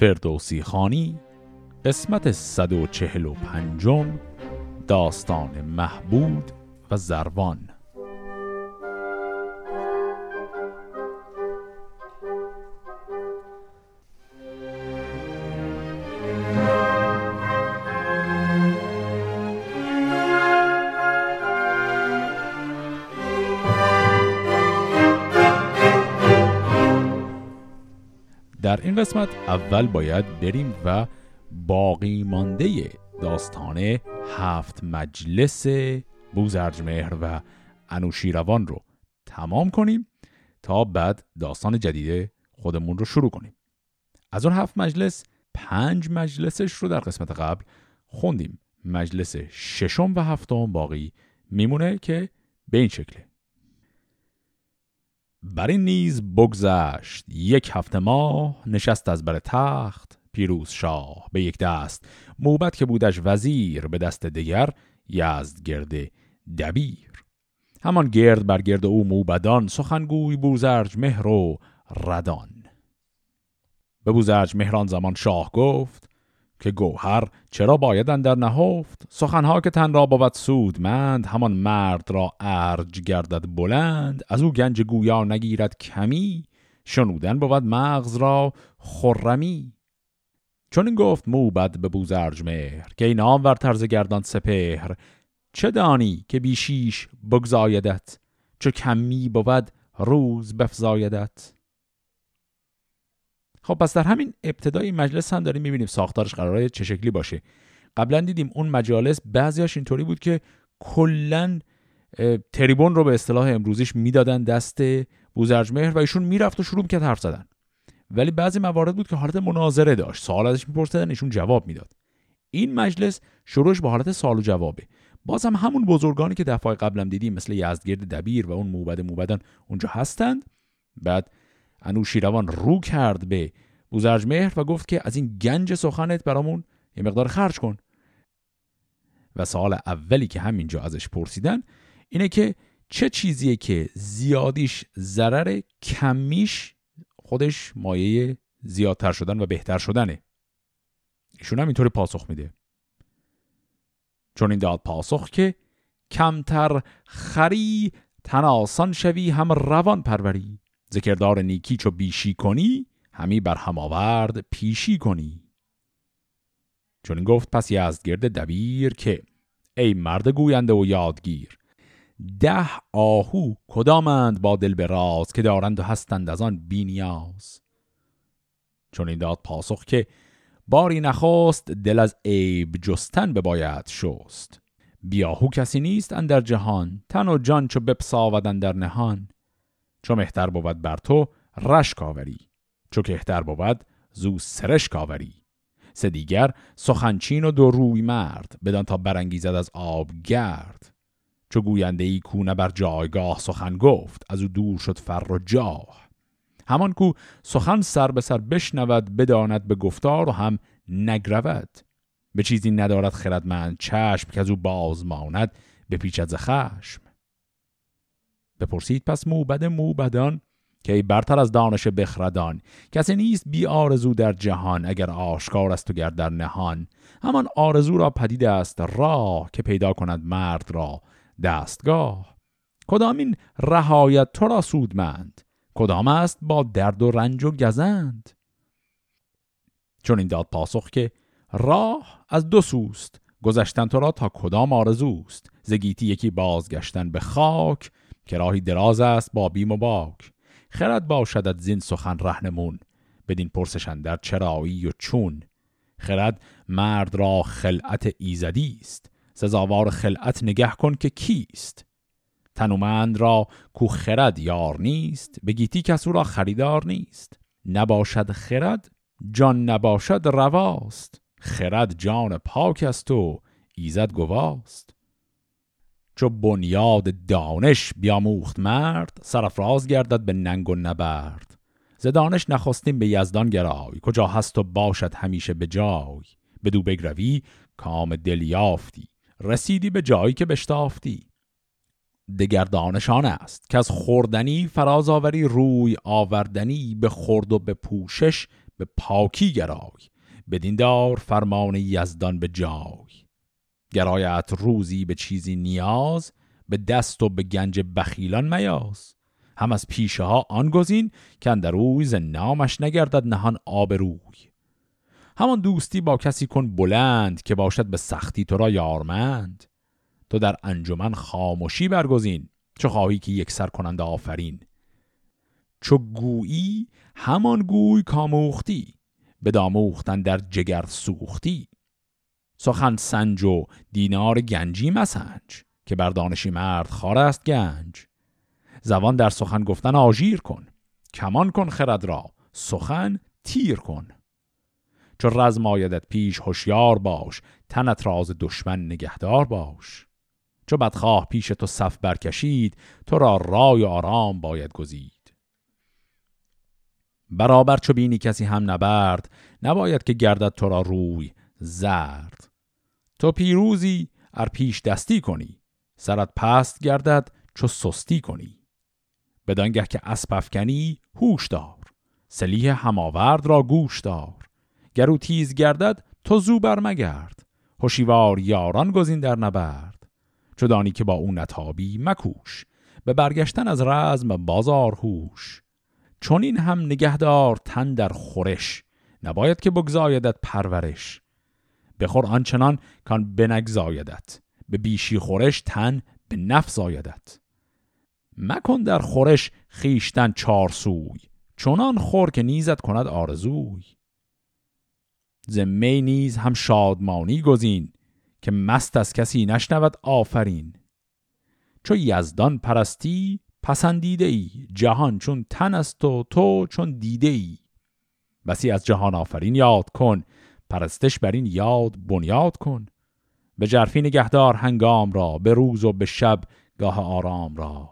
فردوسی خانی قسمت 145 داستان محبود و زروان. قسمت. اول باید بریم و باقی مانده داستان هفت مجلس بوزرجمهر و انوشیروان رو تمام کنیم تا بعد داستان جدید خودمون رو شروع کنیم. از اون هفت مجلس پنج مجلسش رو در قسمت قبل خوندیم. مجلس ششم و هفتم باقی میمونه که به این شکله. بر این نیز بگذشت. یک هفته ماه نشست از بر تخت. پیروز شاه به یک دست. موبت که بودش وزیر به دست دیگر یزد گرده دبیر. همان گرد بر گرد او موبدان سخنگوی بوزرج مهر و ردان. به بوزرج مهران زمان شاه گفت که گوهر چرا باید در نهفت؟ سخنها که تن را بود سودمند همان مرد را ارج گردد بلند. از او گنج گویا نگیرد کمی شنودن بود مغز را خرمی. چون این گفت موبد به بوزرج مهر که این ور طرز گردان سپهر چه دانی که بیشیش بگزایدت؟ چو کمی بود روز بفزایدت؟ خب پس در همین ابتدای مجلس هم داریم می‌بینیم ساختارش قراره چه شکلی باشه. قبلا دیدیم اون مجالس بعضیاش اینطوری بود که کلا تریبون رو به اصطلاح امروزیش می‌دادن دست بوزرجمهر و ایشون می‌رفت و شروع کرد حرف زدن. ولی بعضی موارد بود که حالت مناظره داشت. سوال ازش میپرسیدن ایشون جواب می‌داد. این مجلس شروعش با حالت سوال و جوابه. باز هم همون بزرگانی که دفعه قبلم دیدیم مثل یزدگرد دبیر و اون موبد موبدان اونجا هستند. بعد انوشیروان رو کرد به بوزرجمهر و گفت که از این گنج سخنت برامون یه مقدار خرج کن. و سوال اولی که همینجا ازش پرسیدن اینه که چه چیزیه که زیادیش ضرر کمیش خودش مایه زیادتر شدن و بهتر شدنه؟ ایشون هم اینطوری پاسخ میده. چون این داد پاسخ که کمتر خری تن آسان شوی هم روان پروری. ذکردار نیکی چو بیشی کنی همی بر هم آورد پیشی کنی. چون گفت پس یزدگرد دبیر که ای مرد گوینده و یادگیر ده آهو کدامند با دل به راز که دارند و هستند از آن بینیاز چون این داد پاسخ که باری نخواست دل از عیب جستن بباید شست. بیاهو کسی نیست اندر جهان تن و جان چو بپساودن در نهان. چو مهتر بود بر تو رشک آوری. چو کهتر بود زو سرشک آوری. سه دیگر سخنچین و دو روی مرد بدان تا برانگیزد از آب گرد. چو گوینده ای کونه بر جایگاه سخن گفت از او دور شد فر و جاه. همان کو سخن سر به سر بشنود بداند به گفتار و هم نگرود. به چیزی ندارد خردمند چشم که از او باز ماند به پیچت ز خشم. بپرسید پس موبد موبدان که ای برتر از دانش بخردان. کسی نیست بی آرزو در جهان اگر آشکار است و گر در نهان. همان آرزو را پدید است راه که پیدا کند مرد را دستگاه. کدام این رهایت تو را سودمند؟ کدام است با درد و رنج و گزند؟ چون این داد پاسخ که راه از دو سوست گذشتن تو را تا کدام آرزوست؟ زگیتی یکی بازگشتن به خاک که راهی دراز است با بیم و باک. خرد باشدت زین سخن رهنمون بدین پرسشن در چرایی و چون. خرد مرد را خلعت ایزدی است سزاوار خلعت نگه کن که کیست. تنومند را کو خرد یار نیست بگیتی کسو را خریدار نیست. نباشد خرد جان نباشد رواست. خرد جان پاک است و ایزد گواست. چو بنیاد دانش بیاموخت مرد سرفراز گردد به ننگ و نبرد. ز دانش نخستیم به یزدان گرای کجا هست و باشد همیشه به جای. بدو بگروی کام دل یافتی رسیدی به جایی که بشتافتی. دگر دانشان است که از خوردنی فراز آوری روی آوردنی به خورد و به پوشش به پاکی گرای. بدین دار فرمان یزدان به جای. گرایت روزی به چیزی نیاز به دست و به گنج بخیلان میاز. هم از پیشه ها آن گزین که در ز نامش نگردد نهان آبروی. همان دوستی با کسی کن بلند که باشد به سختی تو را یارمند. تو در انجمن خاموشی برگزین چو خواهی که یک سر کنند آفرین. چو گویی همان گوی کاموختی به داموختن در جگر سوختی. سخن سنج و دینار گنجی مسنج که بر دانشی مرد خار است گنج. زبان در سخن گفتن آژیر کن کمان کن خرد را سخن تیر کن. چو رزم آیدت پیش هوشیار باش تنت راز دشمن نگهدار باش. چو بدخواه پیش تو صف برکشید تو را رای آرام باید گزید. برابر چو بینی کسی هم نبرد نباید که گردد تو را روی زرد. تو پیروزی ار پیش دستی کنی. سرت پست گردد چو سستی کنی. بدانگه که اسب افکنی هوش دار. سلیح هماورد را گوش دار. گرو تیز گردد تو زو مگرد هوشیوار یاران گزین در نبرد. چو دانی که با او نتابی مکوش. به برگشتن از رزم بازار هوش. چون این هم نگهدار تن در خورش. نباید که بگزایدت پرورش. بخور آنچنان کان بنگزایدت به بیشی خورش تن به نفس آیدت. مکن در خورش خیشتن چار سوی چونان خور که نیزت کند آرزوی. زمی نیز هم شادمانی گزین که مست از کسی نشنود آفرین. چو یزدان پرستی پسندیده ای. جهان چون تن است و تو چون دیده ای. بسی از جهان آفرین یاد کن پرستش بر این یاد بنیاد کن. به جرفی نگهدار هنگام را به روز و به شب گاه آرام را.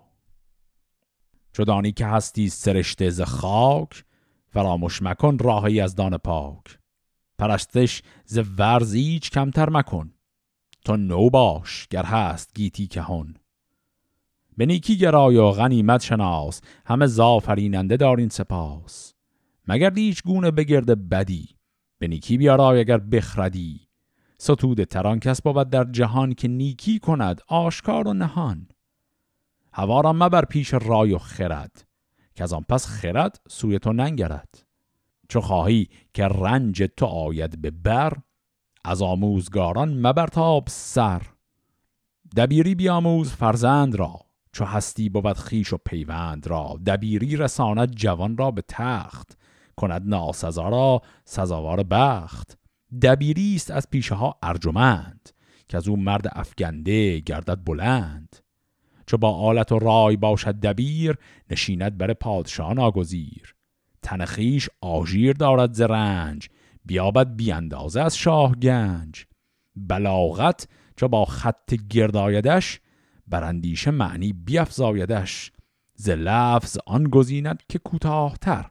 چو که هستی سرشته ز خاک فراموش مکن راهی از دان پاک. پرستش ز ورز ایچ کمتر مکن. تو نو باش گر هست گیتی کهون به نیکی گرای و غنیمت شناس. همه زافریننده دارین سپاس. مگر هیچ گونه بگرد بدی به نیکی بیارای اگر بخردی. ستود تران کس بود در جهان که نیکی کند آشکار و نهان. هوا را مبر پیش رای و خرد که از آن پس خرد سوی تو ننگرد. چو خواهی که رنج تو آید به بر از آموزگاران مبرتاب سر. دبیری بیاموز فرزند را چو هستی بود خیش و پیوند را. دبیری رساند جوان را به تخت. کند ناسزا را سزاوار بخت. دبیری است از پیشه ها ارجمند که از او مرد افگنده گردد بلند. چو با آلت و رای باشد دبیر نشیند بر پادشاه ناگزیر. تنخیش آژیر دارد ز رنج بیابد بیاندازه از شاه گنج. بلاغت چو با خط گردایدش براندیشه معنی بیافزایدش ز لفظ آن گزیند که کوتاهتر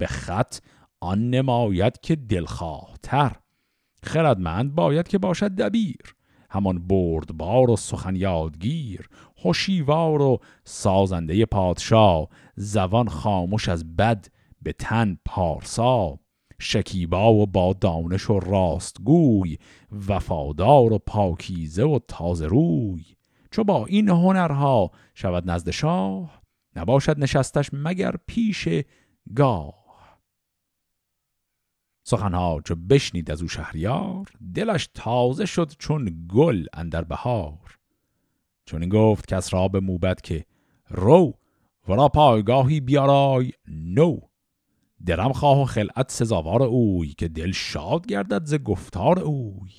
به خط آن نماید که دلخواهتر. خردمند باید که باشد دبیر. همان بردبار و سخن یادگیر. هوشیوار و سازنده پادشاه. زبان خاموش از بد به تن پارسا. شکیبا و با دانش و راستگوی. وفادار و پاکیزه و تازه روی. چو با این هنرها شود نزد شاه نباشد نشستش مگر پیش گاه. سخنها چو بشنید از او شهریار دلش تازه شد چون گل اندر بهار. چون این گفت کس را به موبت که رو ورا پایگاهی بیارای نو. درم خواه و خلعت سزاوار اوی که دل شاد گردد ز گفتار اوی.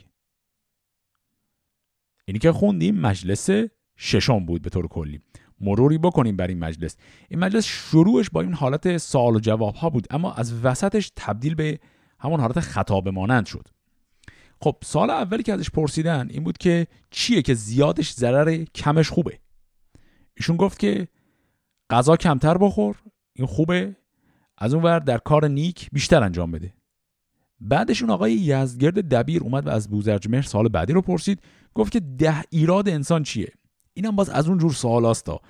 اینی که خوندیم مجلس ششم بود به طور کلی. مروری بکنیم بر این مجلس. این مجلس شروعش با این حالت سوال و جواب ها بود اما از وسطش تبدیل به همون حالت خطاب مانند شد. خب سال اولی که ازش پرسیدن این بود که چیه که زیادش ضرر کمش خوبه؟ ایشون گفت که غذا کمتر بخور این خوبه از اون ور در کار نیک بیشتر انجام بده. بعدشون آقای یزدگرد دبیر اومد و از بوزرجمهر سال بعدی رو پرسید گفت که ده ایراد انسان چیه؟ اینم باز از اون جور سوال هستا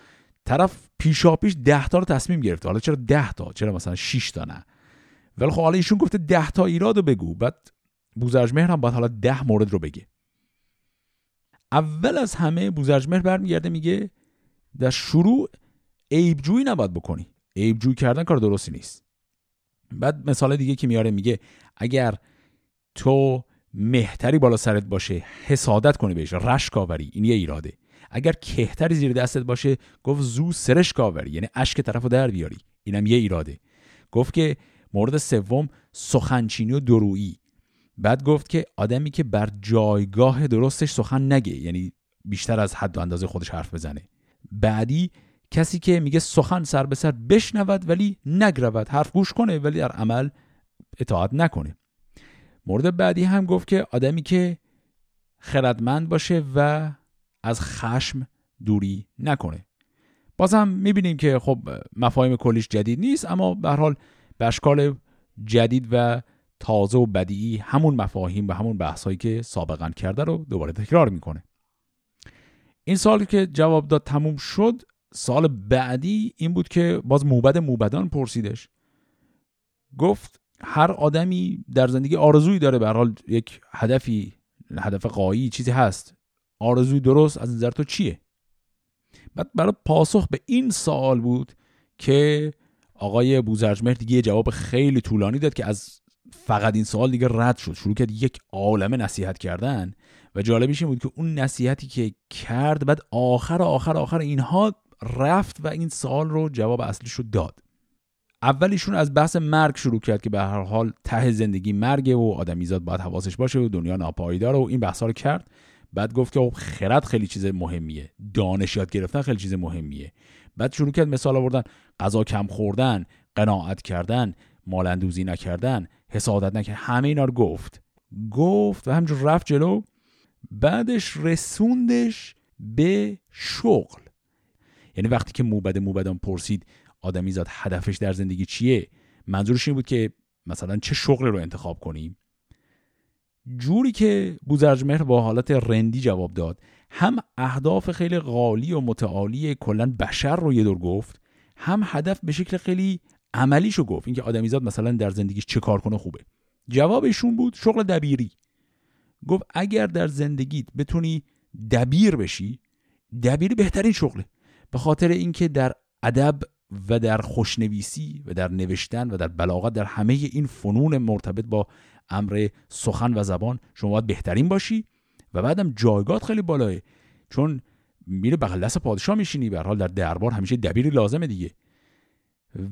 طرف پیشا پیش ده تا رو تصمیم گرفته. حالا چرا ده تا؟ چرا مثلا 6 تا نه؟ ولی خب حالا ایشون گفته ده تا ایراد رو بگو. بعد بوزرجمهر هم باید حالا ده مورد رو بگه. اول از همه بوزرجمهر برمیگرده میگه در شروع عیبجویی نباید بکنی. عیبجویی کردن کار درستی نیست. بعد مثال دیگه که میاره میگه اگر تو مهتری بالا سرت باشه حسادت کنی بهش رشک آوری این یه ایراده. اگر کهتری زیر دستت باشه گفت زو سرش کاوری یعنی اشک طرفو در بیاری. اینم یه ایراده. گفت که مورد سوم سخنچینی و درویی. بعد گفت که آدمی که بر جایگاه درستش سخن نگه یعنی بیشتر از حد و اندازه خودش حرف بزنه. بعدی کسی که میگه سخن سر به سر بشنود ولی نگرود حرف گوش کنه ولی در عمل اطاعت نکنه. مورد بعدی هم گفت که آدمی که خردمند باشه و از خشم دوری نکنه. بازم می‌بینیم که خب مفاهیم کلیش جدید نیست اما به حال به اشکال جدید و تازه و بدیعی همون مفاهیم و همون بحثایی که سابقا کرده رو دوباره تکرار می‌کنه. این سال که جواب داد تموم شد سال بعدی این بود که باز موبد موبدان پرسیدش. گفت هر آدمی در زندگی آرزویی داره به حال یک هدفی هدف قایی چیزی هست. آرزوی درست از نظر تو چیه؟ بعد برای پاسخ به این سوال بود که آقای بوزرجمهر دیگه یه جواب خیلی طولانی داد که از فقط این سوال دیگه رد شد. شروع کرد یک عالمه نصیحت کردن و جالبیش این بود که اون نصیحتی که کرد بعد آخر آخر آخر اینها رفت و این سوال رو جواب اصلیش رو داد. اولیشون از بحث مرگ شروع کرد که به هر حال ته زندگی مرگه و آدمیزاد باید حواسش باشه و دنیا ناپایدار و این بحثا رو کرد. بعد گفت که خب خرد خیلی چیز مهمیه. دانش یاد گرفتن خیلی چیز مهمیه. بعد شروع کرد مثال آوردن. غذا کم خوردن قناعت کردن مالندوزی نکردن حسادت نکردن همه اینا رو گفت. گفت و همجور رفت جلو. بعدش رسوندش به شغل. یعنی وقتی که موبد موبدان پرسید آدمیزاد هدفش در زندگی چیه؟ منظورش این بود که مثلا چه شغل رو انتخاب کنیم جوری که بوزرجمهر با حالت رندی جواب داد هم اهداف خیلی غالی و متعالی کلا بشر رو یه دور گفت هم هدف به شکل خیلی عملیشو گفت. اینکه آدمیزاد مثلا در زندگیش چه کار کنه خوبه. جوابشون بود شغل دبیری. گفت اگر در زندگیت بتونی دبیر بشی دبیری بهترین شغله. به خاطر اینکه در ادب و در خوشنویسی و در نوشتن و در بلاغت در همه این فنون مرتبط با امر سخن و زبان شما باید بهترین باشی و بعدم جایگات خیلی بالاه چون میره بغل دست پادشاه میشینی. به حال در دربار همیشه دبیری لازمه دیگه.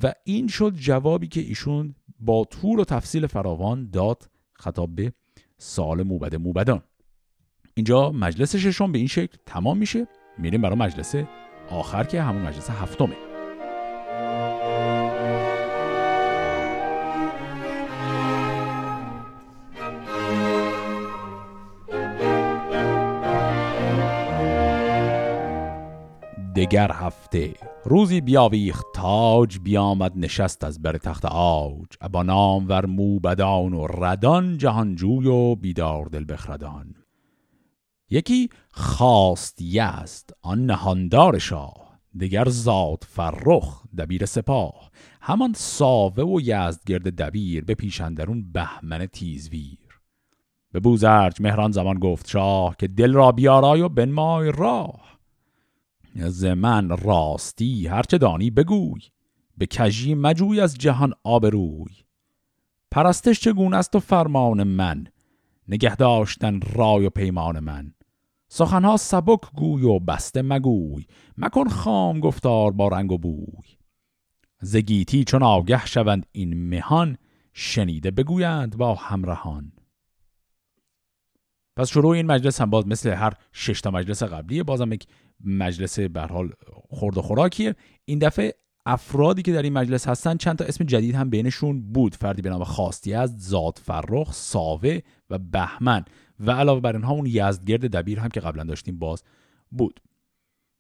و این شد جوابی که ایشون با طور و تفصیل فراوان داد خطاب به سال موبد موبدان. اینجا مجلس ششم به این شکل تمام میشه. میریم برای مجلس آخر که همون مجلس هفتمه. دگر هفته. روزی بیاویخت تاج بیامد نشست از بر تخت آج ابا نام ور موبدان و ردان جهانجوی و بیدار دل بخردان. یکی خواست یست آن نهاندار شاه. دگر زاد فرخ دبیر سپاه. همان ساوه و یزدگرد دبیر به پیشندرون بهمن تیزویر. به بوزرج مهران زمان گفت شاه که دل را بیارای و بنمای راه. ز من راستی هرچه دانی بگوی به کجی مجوی از جهان آبروی. پرستش چگونه است و فرمان من؟ نگه داشتن رای و پیمان من. سخنها سبک گوی و بسته مگوی مکن خام گفتار با رنگ و بوی. زگیتی چون آگه شوند این مهان شنیده بگویند با همراهان پس شروع این مجلس هم باز مثل هر ششتا مجلس قبلی بازم یک مجلس به حال خورد و خوراکیه. این دفعه افرادی که در این مجلس هستن چند تا اسم جدید هم بینشون بود. فردی به نام خاستی از زاد فرخ ساوه و بهمن. و علاوه بر اینها اون یزدگرد دبیر هم که قبلا داشتیم باز بود.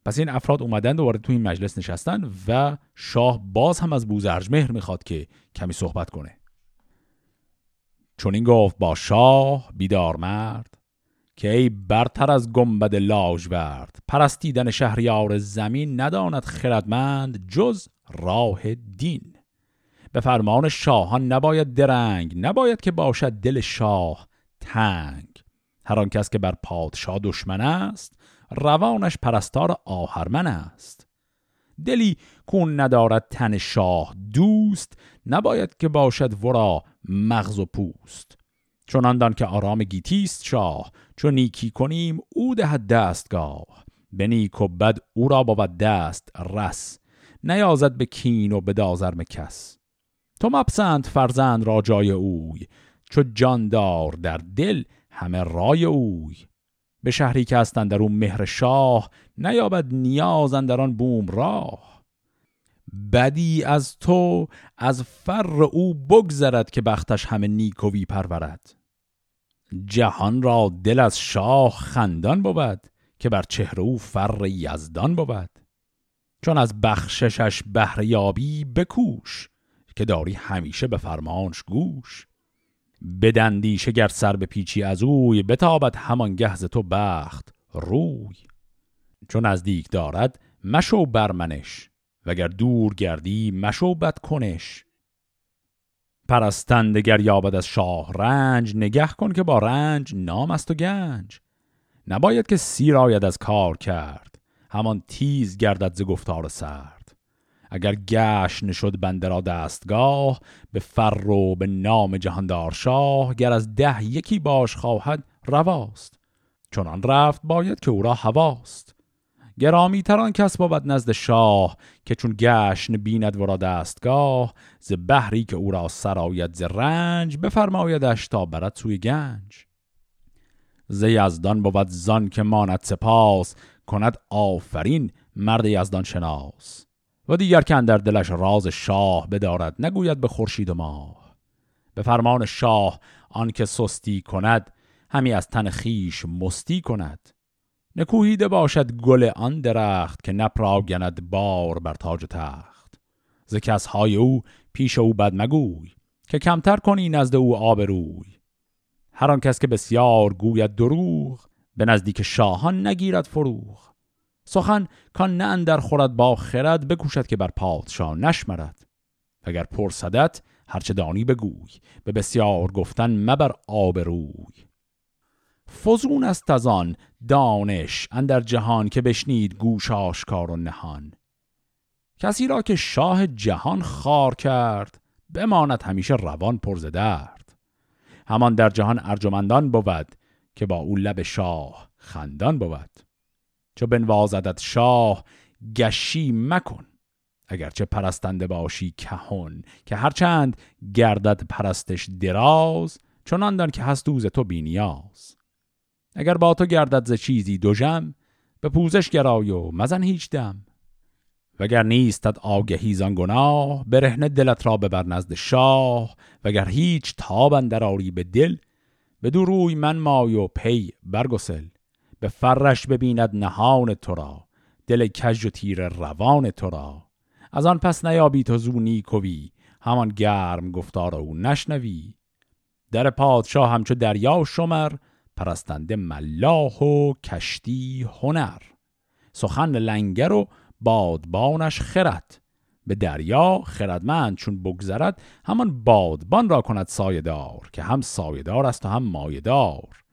پس این افراد اومدن دوباره تو این مجلس نشستن و شاه باز هم از بوزرجمهر می‌خواد که کمی صحبت کنه. چون این گفت با شاه بیدار مرد. که ای برتر از گنبد لاژورد پرستیدن شهریار زمین نداند خردمند جز راه دین. به فرمان شاهان نباید درنگ نباید که باشد دل شاه تنگ. هر آن کس که بر پادشاه دشمن است روانش پرستار آهرمن است. دلی کون ندارد تن شاه دوست نباید که باشد ورا مغز و پوست. چون دان که آرام گیتیست شاه چون نیکی کنیم او دهد دستگاه. به نیک و بد او را بود دست رس. نیازد به کین و به آزرم کس. تو مپسند فرزند را جای اوی چو جاندار در دل همه رای اوی. به شهری که هستند در اون مهر شاه نیاید نیاز در آن بوم راه بدی از تو از فر او بگذرد که بختش همه نیکوی پرورد جهان را دل از شاه خندان بود که بر چهره او فر یزدان بود. چون از بخششش بهره یابی بکوش که داری همیشه به فرمانش گوش. بدندیشه گر سر به پیچی از اوی بتابد همان گهز تو بخت روی. چون از دیک دارد مشو برمنش وگر دور گردی مشو بد کنش. پرستندگر یابد از شاه رنج نگه کن که با رنج نام است و گنج. نباید که سیر آید از کار کرد همان تیز گردد ز گفتار سرد. اگر گشت نشد بنده را دستگاه به فر و به نام جهاندار شاه گر از ده یکی باش خواهد رواست. چنان رفت باید که او را هواست. گرامی تران کس بود نزد شاه که چون گشن بیند ورا دستگاه ز بحری که او را سرایت ز رنج بفرمایدش تا برد سوی گنج. ز یزدان بود زان که ماند سپاس کند آفرین مرد یزدان شناس. و دیگر که در دلش راز شاه بدارد نگوید به خورشید و ماه. به فرمان شاه آنکه سستی کند همی از تن خیش مستی کند. نکوهیده باشد گل آن درخت که نپراگند بار بر تاج تخت. ز کسهای او پیش او بد مگوی که کمتر کنی نزد او آبروی. هر آن کس که بسیار گوید دروغ به نزدیک شاهان نگیرد فروغ. سخن کان نه اندر خورد با خرد بکوشد که بر پادشاه نشمرد. اگر پرسدت هرچه دانی بگوی به بسیار گفتن مبر آبروی. فزون است از آن دانش اندر جهان که بشنید گوش آشکار و نهان. کسی را که شاه جهان خار کرد بماند همیشه روان پرز درد. همان در جهان ارجمندان بود که با او لب شاه خندان بود. چو بنوازدت شاه گشی مکن. اگرچه پرستنده باشی کهون که هرچند گردد پرستش دراز چنان دان که هست دوز تو بینیاز اگر با تو گردد ز چیزی دوژم به پوزش گرای و مزن هیچ دم. وگر نیستد آگهی زان گناه برهنه دلت را ببر نزد شاه. وگر هیچ تاب دراری به دل به دو روی من مای و پی برگسل. به فرش ببیند نهان تو را دل کج و تیر روان تو را. از آن پس نیابی تو زو نیکوی همان گرم گفتار او نشنوی. در پادشاه همچو دریا شمر پرستنده ملاح و کشتی هنر. سخن لنگر و بادبانش خرد. به دریا خردمند چون بگذرد همان بادبان را کند سایدار که هم سایدار است و هم مایدار.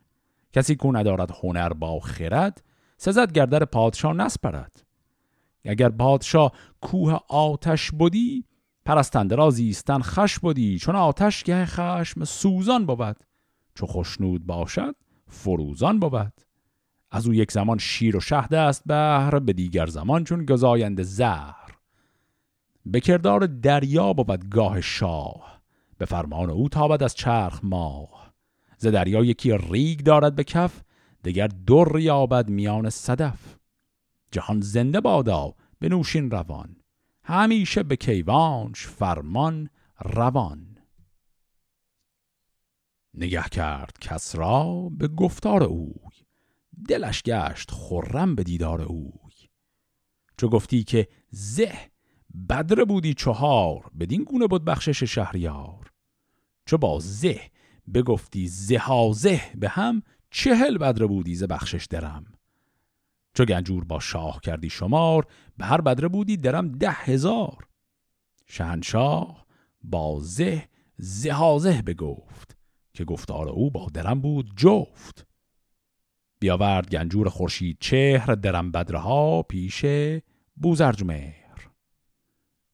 کسی کو ندارد هنر با خرد سزد گردر پادشاه نسپرد. اگر پادشاه کوه آتش بودی پرستنده را زیستن خش بودی چون آتش گه خشم سوزان بود چو خشنود باشد فروزان بود. از او یک زمان شیر و شهد است بهر به دیگر زمان چون گزاینده زهر. به کردار دریا بود گاه شاه به فرمان او تابد از چرخ ماه. ز دریا یکی ریگ دارد به کف دگر در یابد میان صدف. جهان زنده بادا به نوشین روان همیشه به کیوانش فرمان روان. نگه کرد کس را به گفتار اوی. دلش گشت خرم به دیدار اوی. چو گفتی که زه بدر بودی چهار بدین گونه بود بخشش شهریار. چو با زه بگفتی زه به هم چهل بدر بودی ز بخشش درم. چو گنجور با شاه کردی شمار به هر بدره بودی درم ده هزار. شهنشاه با زه زهازه بگفت. که گفتار او با درم بود جفت. بیاورد گنجور خورشید چهر درم بدرها پیش بوزرجمهر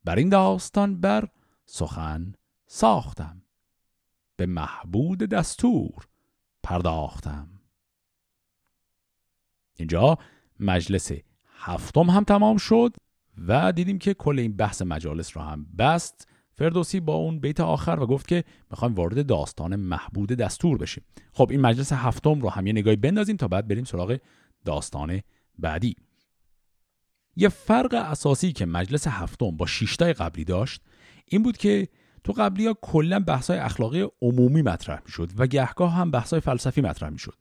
بر این داستان بر سخن ساختم. به محبود دستور پرداختم. اینجا مجلس هفتم هم تمام شد و دیدیم که کل این بحث مجالس رو هم بست. فردوسی با اون بیت آخر و گفت که می‌خوایم وارد داستان محبود دستور بشیم. خب این مجلس هفتم رو هم یه نگاهی بندازیم تا بعد بریم سراغ داستان بعدی. یه فرق اساسی که مجلس هفتم با شیشتای قبلی داشت این بود که تو قبلی ها کلا بحثای اخلاقی عمومی مطرح می‌شد و گهگاه هم بحثای فلسفی مطرح می‌شد.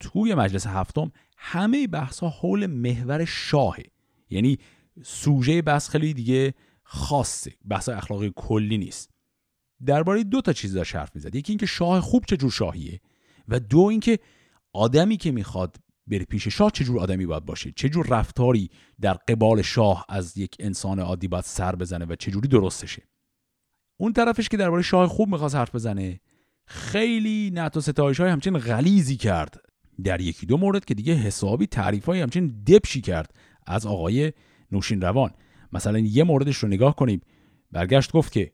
توی مجلس هفتم همه بحث ها حول محور شاهه یعنی سوژه بحث خیلی دیگه خاصه بحث اخلاقی کلی نیست. درباره دو تا چیز داشت حرف می‌زد. یکی اینکه شاه خوب چه جور شاهیه و دو اینکه آدمی که می‌خواد بره پیش شاه چه جور آدمی باید باشه؟ چه جور رفتاری در قبال شاه از یک انسان عادی باید سر بزنه و چه جوری درستشه؟ اون طرفش که درباره شاه خوب می‌خواست حرف بزنه خیلی نت و ستایش های همچین غلیزی کرد در یکی دو مورد که دیگه حسابی تعریف های همچین دبشی کرد از آقای نوشین روان. مثلا یه موردش رو نگاه کنیم. برگشت گفت که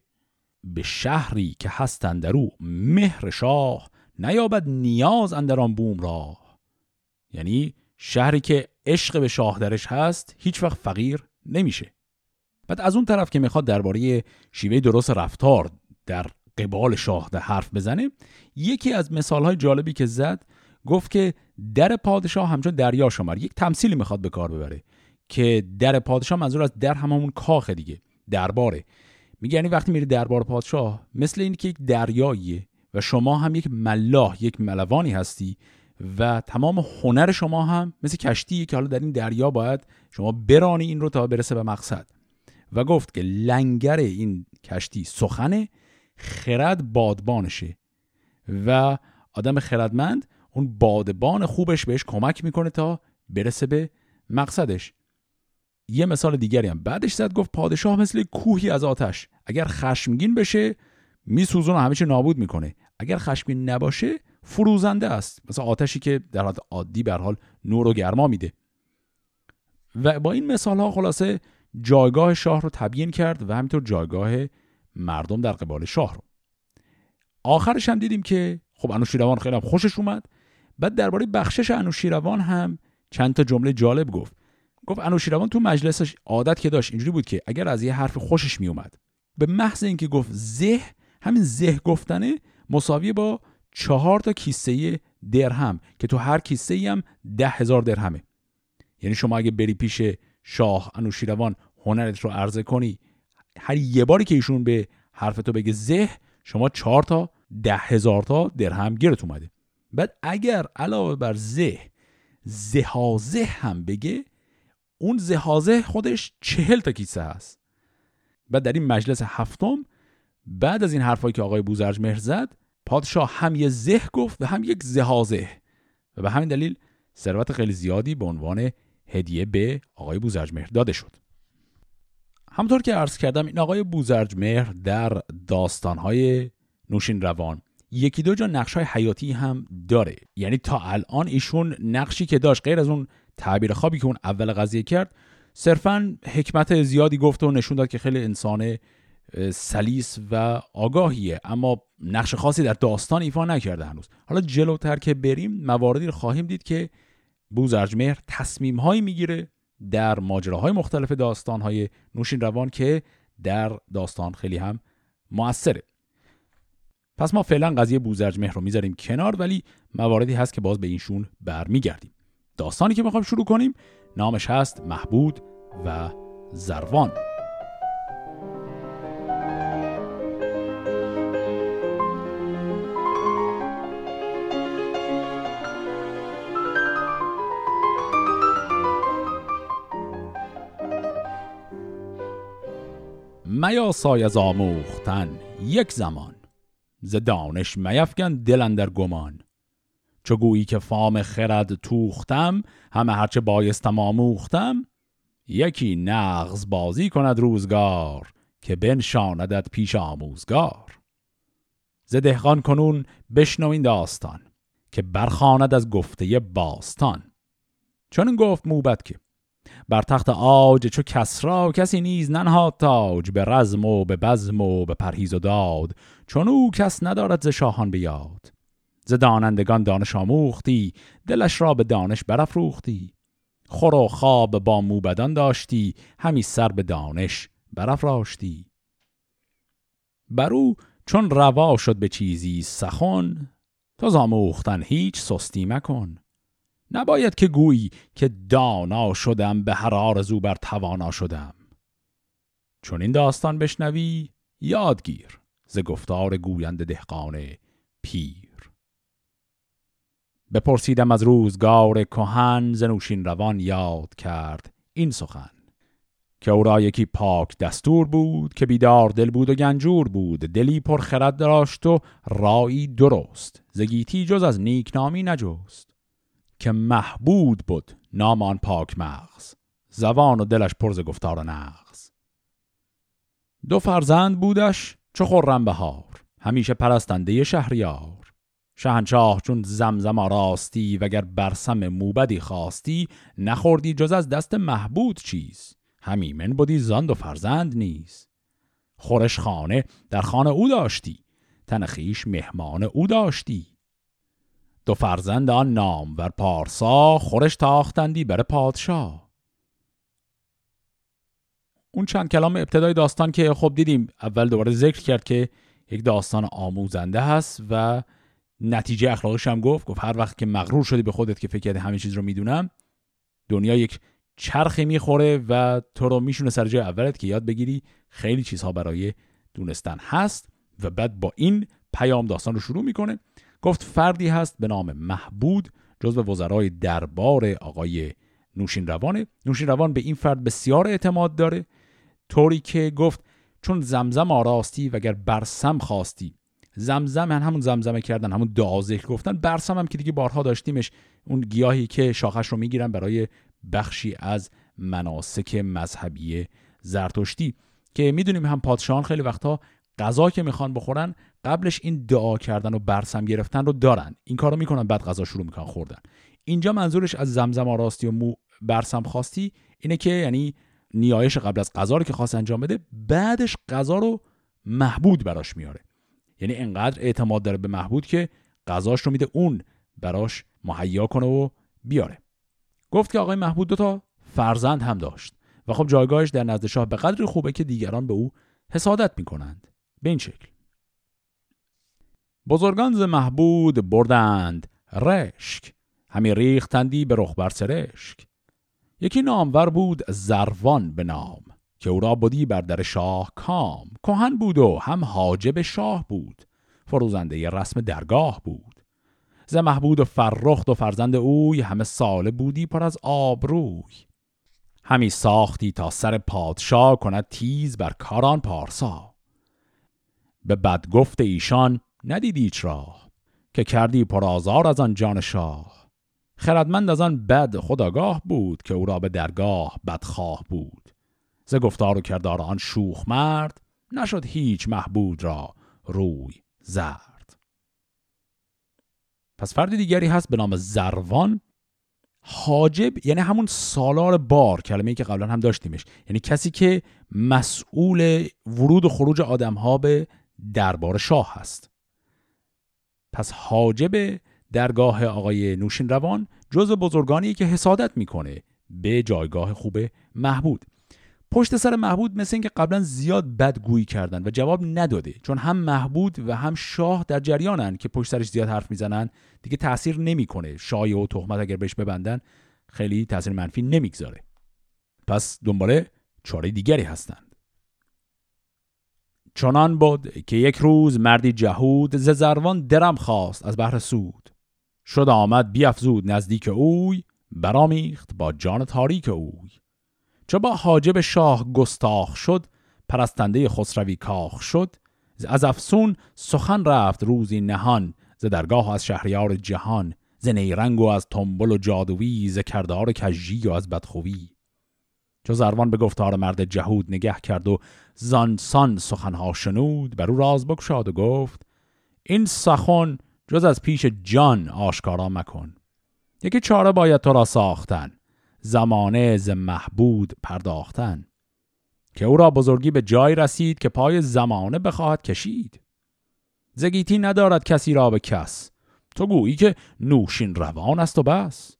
به شهری که هستند در او مهر شاه نیابد نیاز اندران بوم را یعنی شهری که عشق به شاه درش هست هیچ وقت فقیر نمیشه. بعد از اون طرف که می‌خواد درباره شیوه درست رفتار در قبال شاه در حرف بزنه یکی از مثالهای جالبی که زد گفت که در پادشاه همچون دریا شمار یک تمثیلی می‌خواد به کار ببره. که در پادشاه منظور از در همون کاخ دیگه درباره. میگه یعنی وقتی میری دربار پادشاه مثل این که یک دریاییه و شما هم یک ملاح یک ملوانی هستی و تمام هنر شما هم مثل کشتی که حالا در این دریا باید شما برانی این رو تا برسه به مقصد. و گفت که لنگر این کشتی سخنه خرد بادبانشه. و آدم خردمند اون بادبان خوبش بهش کمک می‌کنه تا برسه به مقصدش. یه مثال دیگری هم. بعدش زد گفت پادشاه مثل کوهی از آتش. اگر خشمگین بشه میسوزونه همه چی نابود می‌کنه. اگر خشمگین نباشه فروزنده است. مثل آتشی که در حالت عادی به حال نور و گرما میده. و با این مثال ها خلاصه جایگاه شاه رو تبیین کرد و همینطور جایگاه مردم در قبال شاه رو. آخرش هم دیدیم که خب انوشیروان خیلی هم خوشش اومد. بعد درباره بخشش انوشیروان هم چند تا جمله جالب گفت. گفت انوشیروان تو مجلسش عادت که داشت اینجوری بود که اگر از یه حرف خوشش میومد. به محض اینکه گفت زه همین زه گفتنه مساویه با چهار تا کیسه درهم که تو هر کیسه ای هم ده هزار درهمه. یعنی شما اگه بری پیش شاه انوشیروان هنرت رو عرضه کنی هر یه باری که ایشون به حرف تو بگه زه شما چهار تا ده هزار تا درهم گیرت اومده. بعد اگر علاوه بر زه زهازه هم بگه اون زهازه خودش چهل تا کیسه هست. بعد در این مجلس هفتم بعد از این حرفایی که آقای بوزرج مهر زد پادشاه هم یه زه گفت و هم یک زهازه. و به همین دلیل ثروت خیلی زیادی به عنوان هدیه به آقای بوزرج مهر داده شد. همطور که عرض کردم این آقای بوزرج مهر در داستانهای نوشین روان یکی دو جا نقش های حیاتی هم داره. یعنی تا الان ایشون نقشی که داشت غیر از اون تعبیر خوابی که اون اول قضیه کرد صرفا حکمت زیادی گفت و نشون داد که خیلی انسان سلیس و آگاهیه. اما نقش خاصی در داستان ایفا نکرده هنوز. حالا جلوتر که بریم مواردی رو خواهیم دید که بوزرجمهر تصمیم هایی می‌گیره در ماجراهای مختلف داستان های نوشین روان که در داستان خیلی هم موثره. پس ما فعلا قضیه بوزرجمهر رو می‌ذاریم کنار ولی مواردی هست که باز به اینشون برمیگردیم. داستانی که می‌خوایم شروع کنیم نامش هست محبود و زروان. میا سای از آموختن یک زمان ز دانش میفگن دل در گمان. چو گویی که فام خرد توختم همه هرچه بایستم آموختم. یکی نغز بازی کند روزگار که بنشاندت پیش آموزگار. ز دهقان کنون بشنو داستان که برخاند از گفته باستان. چون این گفت موبت که بر تخت آج چو کسرا کسی نیز ننهاد تاج به رزم و به بزم و به پرهیز و داد. چون او کس ندارد ز شاهان بیاد ز دانندگان دانش آموختی دلش را به دانش برافروختی. خور و خواب با موبدان داشتی همی سر به دانش برافراشتی. بر او چون روا شد به چیزی سخن تا آموختن هیچ سستی مکن. نباید که گویی که دانا شدم به هر آرزو بر توانا شدم. چون این داستان بشنوی یادگیر ز گفتار گویند دهقان پیر. بپرسیدم از روزگار کهن زنوشین روان یاد کرد این سخن که او را یکی پاک دستور بود که بیدار دل بود و گنجور بود دلی پر خرد داشت و رایی درست زگیتی جز از نیک نامی نجست که محبود بود نامان پاک مغز زبان و دلش پرز گفتار و نغز دو فرزند بودش چو خرم بهار همیشه پرستنده شهریار شهنشاه چون زمزم آراستی وگر برسم موبدی خواستی نخوردی جز از دست محبود چیز. همیمن بودی زاند و فرزند نیز. خورش خانه در خانه او داشتی تن خیش مهمان او داشتی. دو فرزند آن نام ور پارسا خورش تاختندی بر پادشاه. اون چند کلام ابتدای داستان که خب دیدیم اول دوباره ذکر کرد که یک داستان آموزنده هست و نتیجه اخلاقش هم گفت گفت هر وقت که مغرور شدی به خودت که فکر کردی همه چیز رو می‌دونم دنیا یک چرخی می‌خوره و تو رو میشونه سر جای اولت که یاد بگیری خیلی چیزها برای دونستن هست و بعد با این پیام داستان رو شروع می‌کنه. گفت فردی هست به نام محبود جزو وزرای دربار آقای نوشین روانه نوشین روان به این فرد بسیار اعتماد داره طوری که گفت چون زمزم آراستی وگر برسم خواستی زمزم من همون زمزمه کردن همون دعا ذکر گفتن. برسم هم که دیگه بارها داشتیمش. اون گیاهی که شاخش رو می‌گیرن برای بخشی از مناسک مذهبی زرتشتی. که می‌دونیم هم پادشاهان خیلی وقتها غذا که می‌خوان بخورن قبلش این دعا کردن و برسم گرفتن رو دارن. این کارو می‌کنن بعد غذا شروع می‌کنن خوردن. اینجا منظورش از زمزم آراستی و مو برسم خواستی اینه که یعنی نیایش قبل از غذا رو که خواست انجام بده بعدش غذا رو محبود براش میاره. یعنی انقدر اعتماد داره به محبود که غذاش رو میده اون براش مهیا کنه و بیاره. گفت که آقای محبود دو تا فرزند هم داشت و خب جایگاهش در نزد شاه به قدری خوبه که دیگران به او حسادت می‌کنند. به این شکل. بزرگان ز محبود بردند رشک. همی ریختندی به رخ بر سرشک. یکی نامور بود زروان به نام. که او را بودی بر در شاه کام. کهن بود و هم حاجب شاه بود. فروزنده رسم درگاه بود. ز محبود و فرخت و فرزند اوی همه ساله بودی پر از آبروی. همی ساختی تا سر پادشاه کند تیز بر کاران پارسا. به بدگفت ایشان ندیدی راه که کردی پرآزار از آن جان شاه. خردمند از آن بد خداگاه بود که او را به درگاه بدخواه بود. ز گفتار و کردار آن شوخ مرد نشد هیچ محبود را روی زرد. پس فرد دیگری هست به نام زروان حاجب یعنی همون سالار بار کلمه که قبلا هم داشتیمش. یعنی کسی که مسئول ورود و خروج آدم ها به دربار شاه هست. پس حاجب درگاه آقای نوشین روان جز بزرگانی که حسادت می‌کنه به جایگاه خوب محبود. پشت سر محبود مثل اینکه قبلا زیاد بدگویی کردن و جواب نداده. چون هم محبود و هم شاه در جریانن که پشت سرش زیاد حرف می‌زنن. دیگه تاثیر نمی‌کنه. شایع و تهمت اگر بهش ببندن خیلی تاثیر منفی نمی‌گذاره. پس دنباله چاره دیگری هستند. چنان بود که یک روز مردی جهود ز زروان درم خواست از بحر سود. شد آمد بیافزود نزدیک اوی برامیخت با جان تاریک اوی. چو با حاجب شاه گستاخ شد پرستنده خسروی کاخ شد. از افسون سخن رفت روزی نهان ز درگاه از شهریار جهان. ز نیرنگ و از تنبل و جادویی ز کردار کژی و از بدخویی چو زروان به گفتار مرد جهود نگه کرد و زانسان سخنها شنود بر او راز بگشاد و گفت این سخن جز از پیش جان آشکارا مکن. یکی چاره باید تو را ساختن. زمانه ز محبود پرداختن که او را بزرگی به جای رسید که پای زمانه بخواهد کشید. زگیتی ندارد کسی را به کس. تو گویی که نوشین روان است و بس.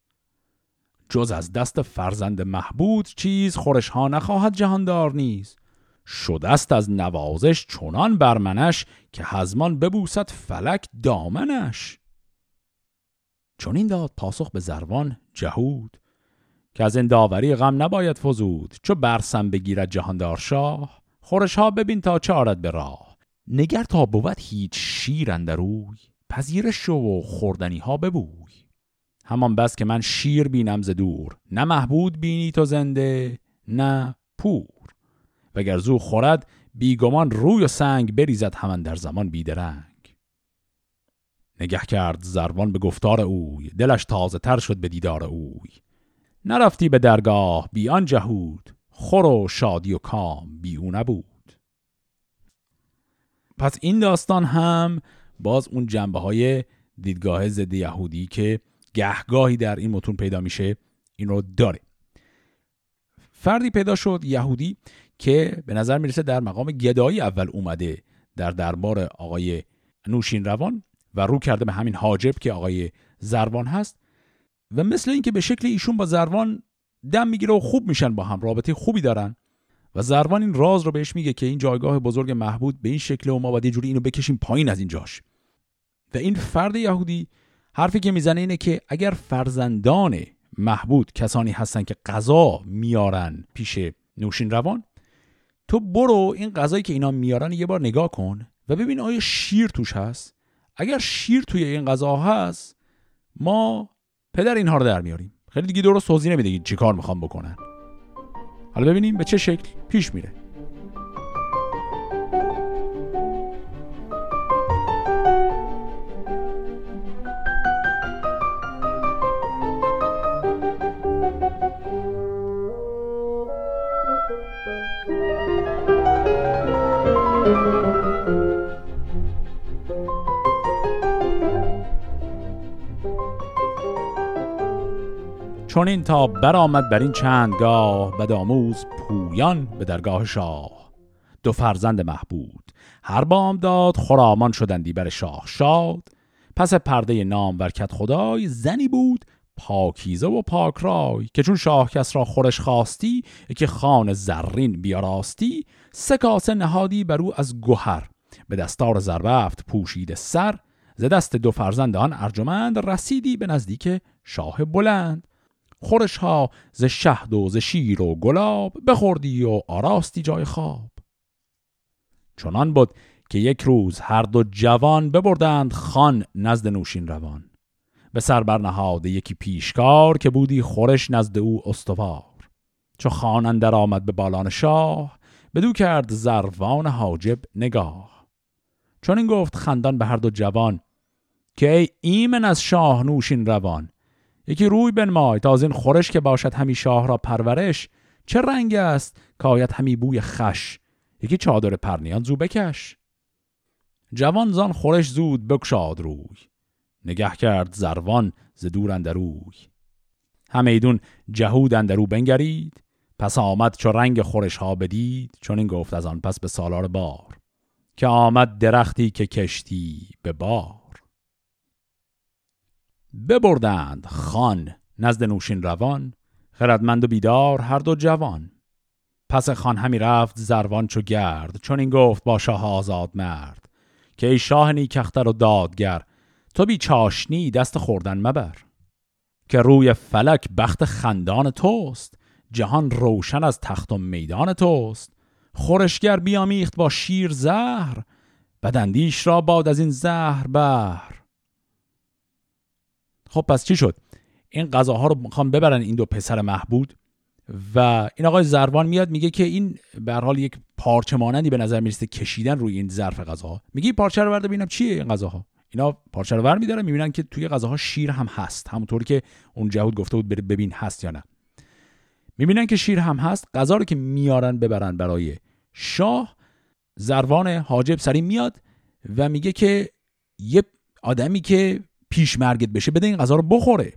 جز از دست فرزند محبود چیز خورش ها نخواهد جهاندار نیز. شدست از نوازش چنان برمنش که هزمان ببوسد فلک دامنش. چون این داد پاسخ به زروان جهود. که از این داوری غم نباید فزود. چو برسم بگیرد جهاندار شاه خورش ها ببین تا چارد به راه. نگر تا بود هیچ شیر اندروی پذیرش شو و خوردنی ها ببوی. همان بس که من شیر بینم ز دور نه محبود بینی تو زنده نه پور. وگر زو خورد بیگمان روی و سنگ بریزد همان در زمان بیدرنگ نگه کرد زروان به گفتار اوی دلش تازه تر شد به دیدار اوی. نرفتی به درگاه بیان جهود خور و شادی و کام بی او نبود. پس این داستان هم باز اون جنبه های دیدگاه ضد یهودی که گهگاهی در این متون پیدا میشه این رو داره. فردی پیدا شد یهودی که به نظر می‌رسه در مقام گدایی اول اومده در دربار آقای نوشین روان و رو کرده به همین حاجب که آقای زروان هست. و مثل اینکه به شکل ایشون با زروان دم می‌گیره و خوب میشن با هم رابطه خوبی دارن. و زروان این راز رو بهش میگه که این جایگاه بزرگ محبود به این شکل و ما باید یه جوری اینو بکشیم پایین از اینجاش. و این فرد یهودی حرفی که می‌زنه اینه که اگر فرزندان محبود کسانی هستن که غذا میارن پیش نوشین روان تو برو این غذایی که اینا میارن یه بار نگاه کن و ببین آیا شیر توش هست. اگر شیر توی این غذا هست ما پدر اینها رو در میاریم. خیلی دیگه درست توضیح نمیده چی کار می‌خوام بکنن. حالا ببینیم به چه شکل پیش میره. چون این تا برآمد بر این چندگاه بدآموز پویان به درگاه شاه. دو فرزند محبود هر بام داد خرامان شدندی بر شاه شاد. پس پرده نام برکت خدای زنی بود پاکیزه و پاک رای که چون شاه کس را خورش خواستی که خان زرین بیاراستی سه کاسه نهادی بر او از گوهر به دستار زربفت پوشید سر ز دست دو فرزند آن ارجمند رسیدی به نزدیک شاه بلند. خورش ها ز شهد و ز شیر و گلاب بخوردی و آراستی جای خواب. چنان بود که یک روز هر دو جوان ببردند خان نزد نوشین روان. به سر برنهاده یکی پیشکار که بودی خورش نزد او استوار. چو خان اندر آمد به بالان شاه بدو کرد زروان حاجب نگاه. چون این گفت خندان به هر دو جوان که ای ایمن از شاه نوشین روان یکی روی بنمای تا از این خورش که باشد همی شاه را پرورش چه رنگ است که آید همی بوی خش؟ یکی چادر پرنیان زو بکش. جوان زان خورش زود بکشاد روی نگه کرد زروان ز دور اندروی همیدون جهود اندرو بنگرید پس آمد چو رنگ خورش ها بدید چون این گفت از آن پس به سالار بار که آمد درختی که کشتی به بار. ببردند خان نزد نوشین روان خردمند و بیدار هر دو جوان. پس خان همی رفت زروان چو گرد چون این گفت با شاه آزاد مرد که ای شاه نیکختر و دادگر تو بی چاشنی دست خوردن مبر. که روی فلک بخت خندان توست جهان روشن از تخت و میدان توست. خورشگر بیامیخت با شیر زهر بدندیش را باد از این زهر بر خب پس چی شد؟ این غذاها رو می‌خوام ببرن این دو پسر محبود و این آقای زروان میاد میگه که این به حال یک پارچه مانندی به نظر می‌رسه کشیدن روی این ظرف غذاها. میگه پارچه رو برده ببینم چیه این غذاها؟ اینا پارچه رو ور میدارن می‌بینن که توی غذاها شیر هم هست. همونطوری که اون جهود گفته بود ببین هست یا نه. می‌بینن که شیر هم هست غذا رو که میارن ببرن برای شاه. زروان حاجب سری میاد و میگه که یه آدمی که پیش مرگت بشه بده این غذا رو بخوره.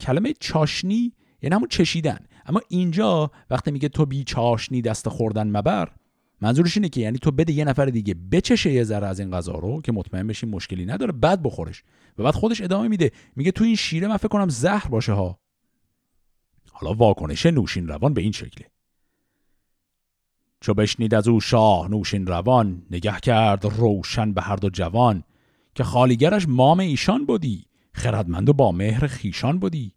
کلمه چاشنی یعنی همون چشیدن. اما اینجا وقتی میگه تو بی چاشنی دست خوردن مبر منظورش اینه که یعنی تو بده یه نفر دیگه بچشه یه ذره از این غذا رو که مطمئن بشی مشکلی نداره بعد بخورش. و بعد خودش ادامه میده. میگه تو این شیره من فکر کنم زهر باشه ها. حالا واکنش نوشین روان به این شکله. چو بشنید از او شاه نوشین روان نگه کرد روشن به هر دو جوان. که خالیگرش مام ایشان بودی خردمند و با مهر خیشان بودی.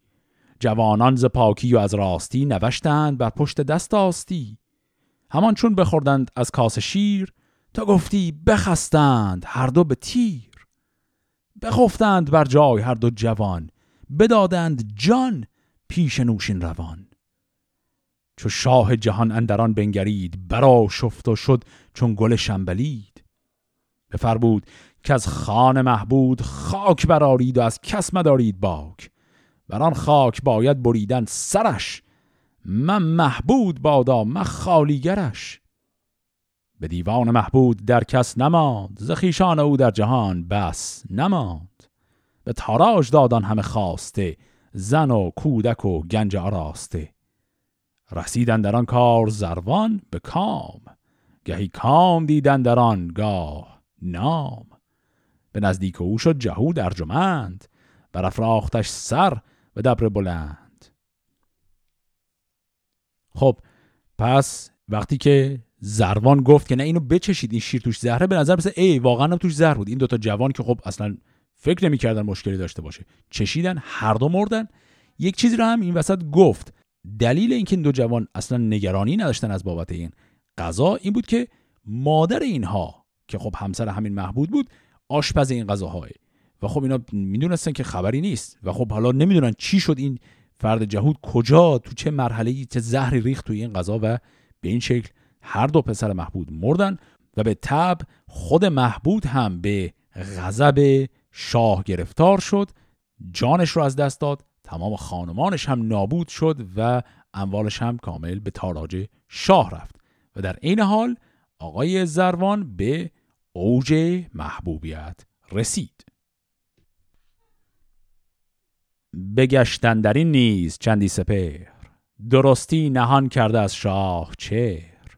جوانان ز پاکی و از راستی نوشتند بر پشت دست آستی. همان چون بخوردند از کاس شیر تا گفتی بخستند هر دو به تیر. بخفتند بر جای هر دو جوان بدادند جان پیش نوشین روان. چو شاه جهان اندران بنگرید برا شفت و شد چون گل شنبلید. بفرمود که از خان محبود خاک برارید و از کس مدارید باک. بر آن خاک باید بریدن سرش من محبود بادا من خالیگرش. به دیوان محبود در کس نماند زخیشان او در جهان بس نماند. به تاراج دادان همه خواسته زن و کودک و گنج آراسته. رسیدن در آن کار زروان به کام گهی کام دیدن در آن گاه نام. به نزدیک او شد جهود ارجمند برافراختش سر به دبر بلند. خب پس وقتی که زروان گفت که نه اینو بچشید این شیر توش زهره به نظر مثل ای واقعا هم توش زهر بود. این دوتا جوان که خب اصلا فکر نمی‌کردن مشکلی داشته باشه. چشیدن هر دو مردن. یک چیزی رو هم این وسط گفت. دلیل اینکه این دو جوان اصلا نگرانی نداشتن از بابت این غذا این بود که مادر اینها که خب همسر همین محبود بود آشپز این غذاهای. و خب اینا می‌دونستن که خبری نیست. و خب حالا نمی‌دونن چی شد این فرد جهود کجا تو چه مرحله چه زهری ریخت توی این غذا و به این شکل هر دو پسر محبود مردن و به تب خود محبود هم به غضب شاه گرفتار شد. جانش رو از دست داد. تمام خانمانش هم نابود شد و اموالش هم کامل به تاراج شاه رفت. و در این حال آقای زروان به اوج محبوبیت رسید. بگشتن در این نیز چندی سپر درستی نهان کرده از شاه چهر.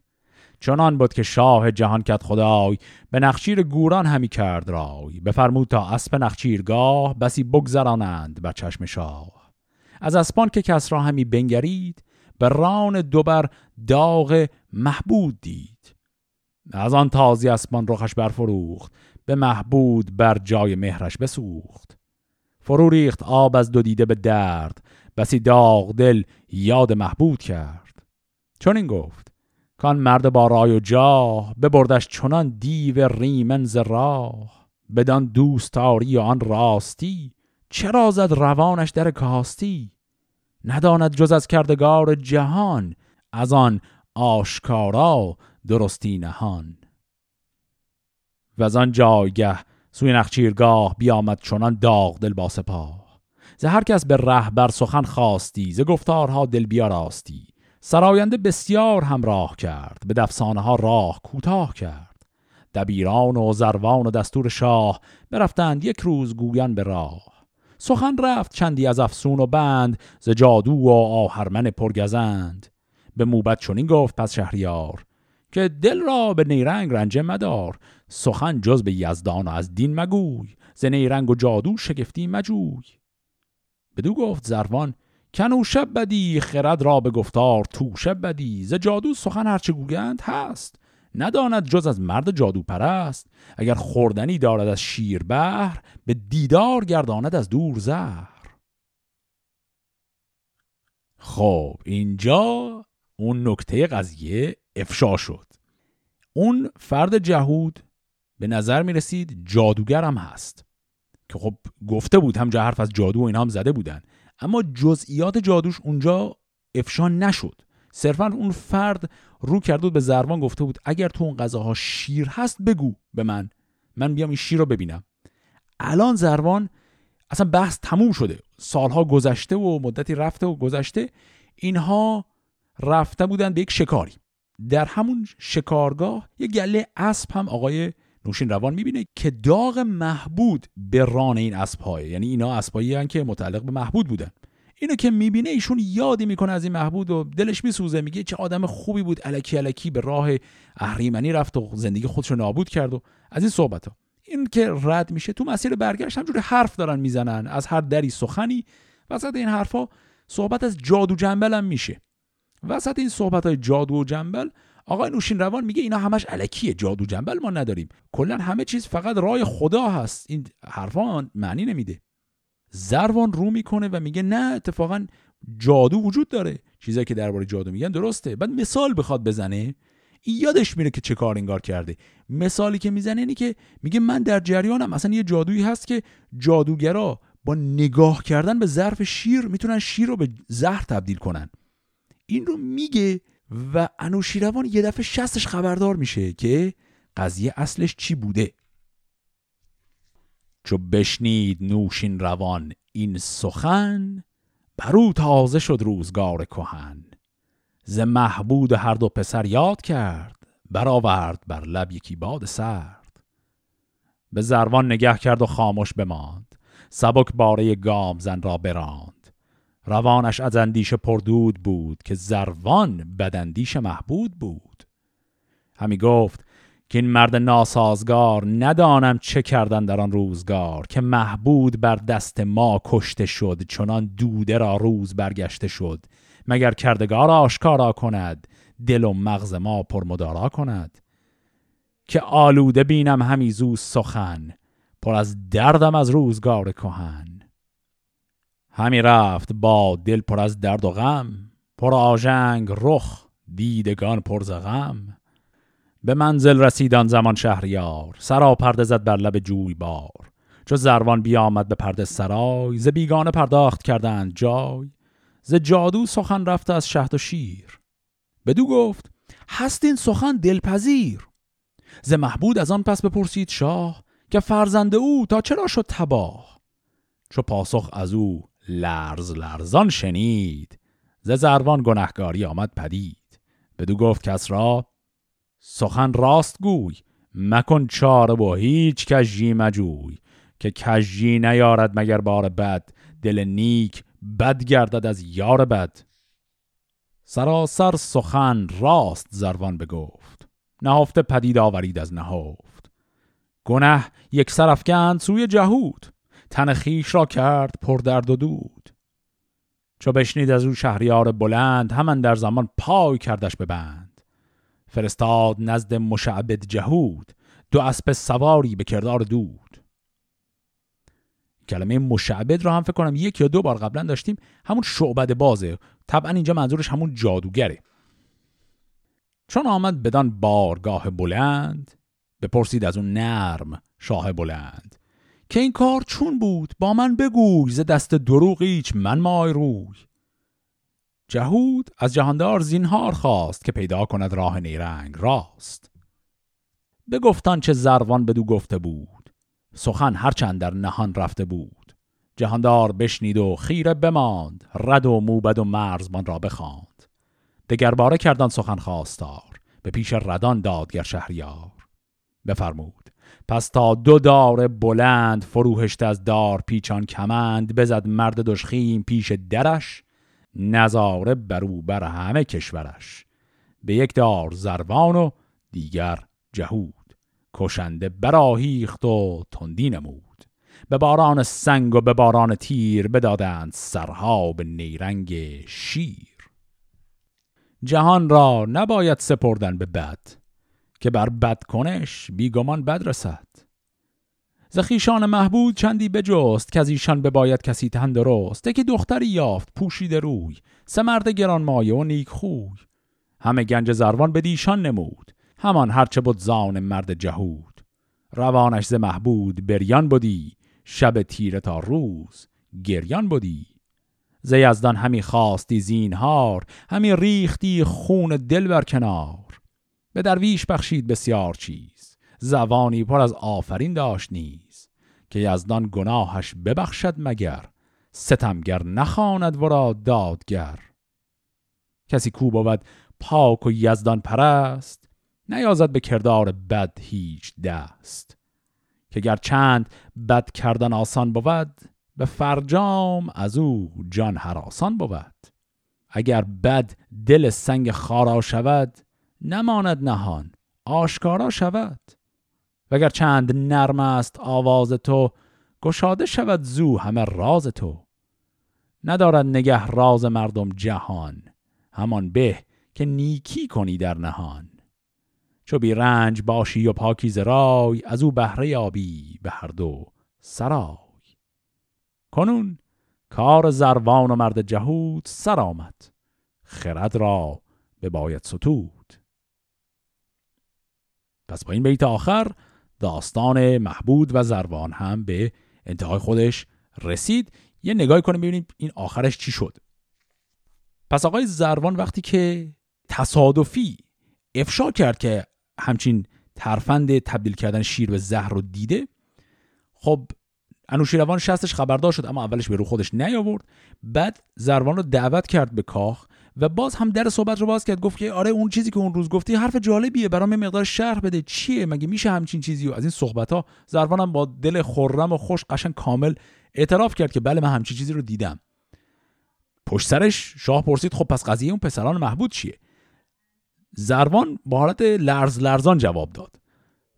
چنان بود که شاه جهان کد خدای به نخچیر گوران همی کرد رای. بفرمود تا اسب نخچیرگاه بسی بگذرانند بر چشم شاه. از اسپان که کس را همی بنگرید به ران دوبر داغ محبود دید. از آن تازی اسبان رخش برفروخت به محبود بر جای مهرش بسوخت. فرو ریخت آب از دو دیده به درد بسی داغ دل یاد محبود کرد. چون این گفت کان مرد با رای و جاه ببردش چنان دیو ریمن ز راه. بدان دوستاری و آن راستی چرا زد روانش در کاستی؟ نداند جز از کردگار جهان از آن آشکارا درستی نهان. و از آن جایگه سوی نخچیرگاه بیامد چنان داغ دل با سپاه. ز هر کس به بر سخن خواستی ز گفتارها دل بیاراستی سراینده بسیار همراه کرد به دفسانه ها راه کوتاه کرد. دبیران و زروان و دستور شاه برفتند یک روز گویان به راه. سخن رفت چندی از افسون و بند ز جادو و آهرمن پرگزند. به موبت چنین گفت پس شهریار که دل را به نیرنگ رنجه مدار سخن جز به یزدان و از دین مگوی ز نیرنگ و جادو شگفتی مجوی. بدو گفت زروان کنو شب بدی خرد را به گفتار تو شب بدی ز جادو سخن هرچه گویند هست نداند جز از مرد جادو پرست اگر خوردنی دارد از شیر بهر به دیدار گرداند از دور زهر. خب اینجا اون نکته قضیه افشا شد. اون فرد جهود به نظر می رسید جادوگر هم هست. که خب گفته بود هم حرف از جادو و اینا هم زده بودن. اما جزئیات جادوش اونجا افشا نشد. صرفا اون فرد رو کرده بود به زربان گفته بود اگر تو اون غذاها شیر هست بگو به من. من بیام این شیر رو ببینم. الان زروان اصلا بحث تموم شده. سالها گذشته و مدتی رفته و گذشته اینها رفته بودن به یک شکاری. در همون شکارگاه یه گله اسب هم آقای نوشین روان می‌بینه که داغ محبود به ران این اسبهایه یعنی اینا اسبایی که متعلق به محبود بودن. اینو که می‌بینه ایشون یادی می‌کنه از این محبود و دلش میسوزه میگه چه آدم خوبی بود الکی الکی به راه اهریمنی رفت و زندگی خودش رو نابود کرد و از این صحبت ها. این که رد میشه تو مسیر برگشت همجوری حرف دارن می‌زنن از هر دری سخنی. وسط این حرفا صحبت از جادو جنبل هم میشه. وسط این صحبت های جادو و جنبل آقای نوشین روان میگه اینا همش علکیه جادو جنبل ما نداریم. کلا همه چیز فقط رای خدا هست. این حرفا معنی نمیده. زروان رو می‌کنه و میگه نه اتفاقا جادو وجود داره. چیزایی که درباره جادو میگن درسته. بعد مثال بخواد بزنه. یادش میره که چه کار انگار کرده. مثالی که می‌زنه اینی که میگه من در جریانم. اصلا یه جادویی هست که جادوگرا با نگاه کردن به ظرف شیر می‌تونن شیر رو به زهر تبدیل کنن. این رو میگه و انوشیروان یه دفعه شستش خبردار میشه که قضیه اصلش چی بوده. چو بشنید نوشین روان این سخن برو تازه شد روزگار کهن. ز محبود هر دو پسر یاد کرد برآورد بر لب یکی باد سرد. به زروان نگه کرد و خاموش بماند. سبک باره گام زن را براند. روانش از اندیشه پردود بود که زروان بدندیش محبود بود. همی گفت که این مرد ناسازگار ندانم چه کردن در آن روزگار که محبود بر دست ما کشته شد چنان دوده را روز برگشته شد. مگر کردگار آشکارا کند دل و مغز ما پرمدارا کند. که آلوده بینم همی زو سخن پر از دردم از روزگار کهن. همی رفت با دل پر از درد و غم پر آژنگ رخ دیدگان پر غم. به منزل رسیدان زمان شهریار سرا پرده زد بر لب جوی بار چو زروان بیامد به پرده سرای ز بیگانه پرداخت کردند جای. ز جادو سخن رفته از شهد و شیر. بدو گفت هست این سخن دلپذیر. ز محبود از آن پس بپرسید شاه که فرزند او تا چرا شد تباه؟ چو پاسخ از او لرز لرزان شنید. ز زروان گنهگاری آمد پدید. بدو گفت کس را سخن راست گوی مکن چاره و هیچ کجی مجوی که کجی نیارد مگر بار بد دل نیک بد گردد از یار بد. سراسر سخن راست زروان بگفت. نهفته پدید آورید از نهفت. گنه یک سرفکند سوی جهود. تن خیش را کرد پر درد و دود. چو بشنید از او شهریار بلند همان در زمان پای کردش به بند. فرستاد نزد مشعبد جهود دو اسب سواری به کردار دود. کلمه مشعبد رو هم فکر کنم یک یا دو بار قبلا داشتیم همون شعبد بازه. طبعا اینجا منظورش همون جادوگره. چون آمد بدان بارگاه بلند بپرسید از اون نرم شاه بلند. که این کار چون بود با من بگوی ز دست دروغ هیچ من مای روی. جهود از جهاندار زینهار خواست که پیدا کند راه نیرنگ راست. بگفتان چه زروان بدو گفته بود. سخن هرچند در نهان رفته بود. جهاندار بشنید و خیره بماند رد و موبد و مرزمان را بخواند. دگرباره کردن سخن خواستار به پیش ردان دادگر شهریار. بفرمود. پس تا دو دار بلند فروهشت از دار پیچان کمند بزد مرد دشخیم پیش درش نظاره برو بر همه کشورش. به یک دار زروان و دیگر جهود. کشنده براهیخت و تندی نمود. به باران سنگ و به باران تیر بدادند سرها به نیرنگ شیر. جهان را نباید سپردن به بد. که بر بد کنش بیگمان بد رسد زخیشان محبود چندی بجست که از ایشان بباید کسی تندرست که دختری یافت پوشیده روی سه مرد گران مایه و نیک خوی. همه گنج زروان به دیشان نمود همان هرچه بود زان مرد جهود. روانش ز محبود بریان بودی شب تیره تا روز گریان بودی ز یزدان همی خواستی زینهار همی ریختی خون دل بر کنار. به درویش بخشید بسیار چیز زبانی پر از آفرین داشت نیز که یزدان گناهش ببخشد مگر ستمگر نخواند ورا دادگر. کسی کو بود پاک و یزدان پرست نیازد به کردار بد هیچ دست. که گر چند بد کردن آسان بود به فرجام از او جان آسان بود. اگر بد دل سنگ خارا شود نماند نهان آشکارا شود. وگر چند نرم است آواز تو گشاده شود زو همه راز تو. ندارد نگه راز مردم جهان همان به که نیکی کنی در نهان. چو بی رنج باشی و پاکیز رای از او بهره آبی به هر دو سرای. کنون کار زروان و مرد جهود سر آمد خرد را به باید ستود. پس با این بیت آخر داستان محبود و زروان هم به انتهای خودش رسید. یه نگاه کنیم ببینیم این آخرش چی شد. پس آقای زروان وقتی که تصادفی افشا کرد که همچین ترفند تبدیل کردن شیر به زهر رو دیده خب انوشیروان شستش خبردار شد اما اولش به رو خودش نیاورد. بعد زروان رو دعوت کرد به کاخ و باز هم در صحبت رو باز کرد گفت که آره اون چیزی که اون روز گفتی حرف جالبیه برام مقدار شرح بده. چیه؟ مگه میشه همچین چیزی و از این صحبت ها زروانم با دل خرم و خوش قشنگ کامل اعتراف کرد که بله من همچین چیزی رو دیدم. پشت سرش شاه پرسید خب پس قضیه اون پسران محبود چیه؟ زروان با حالت لرز لرزان جواب داد.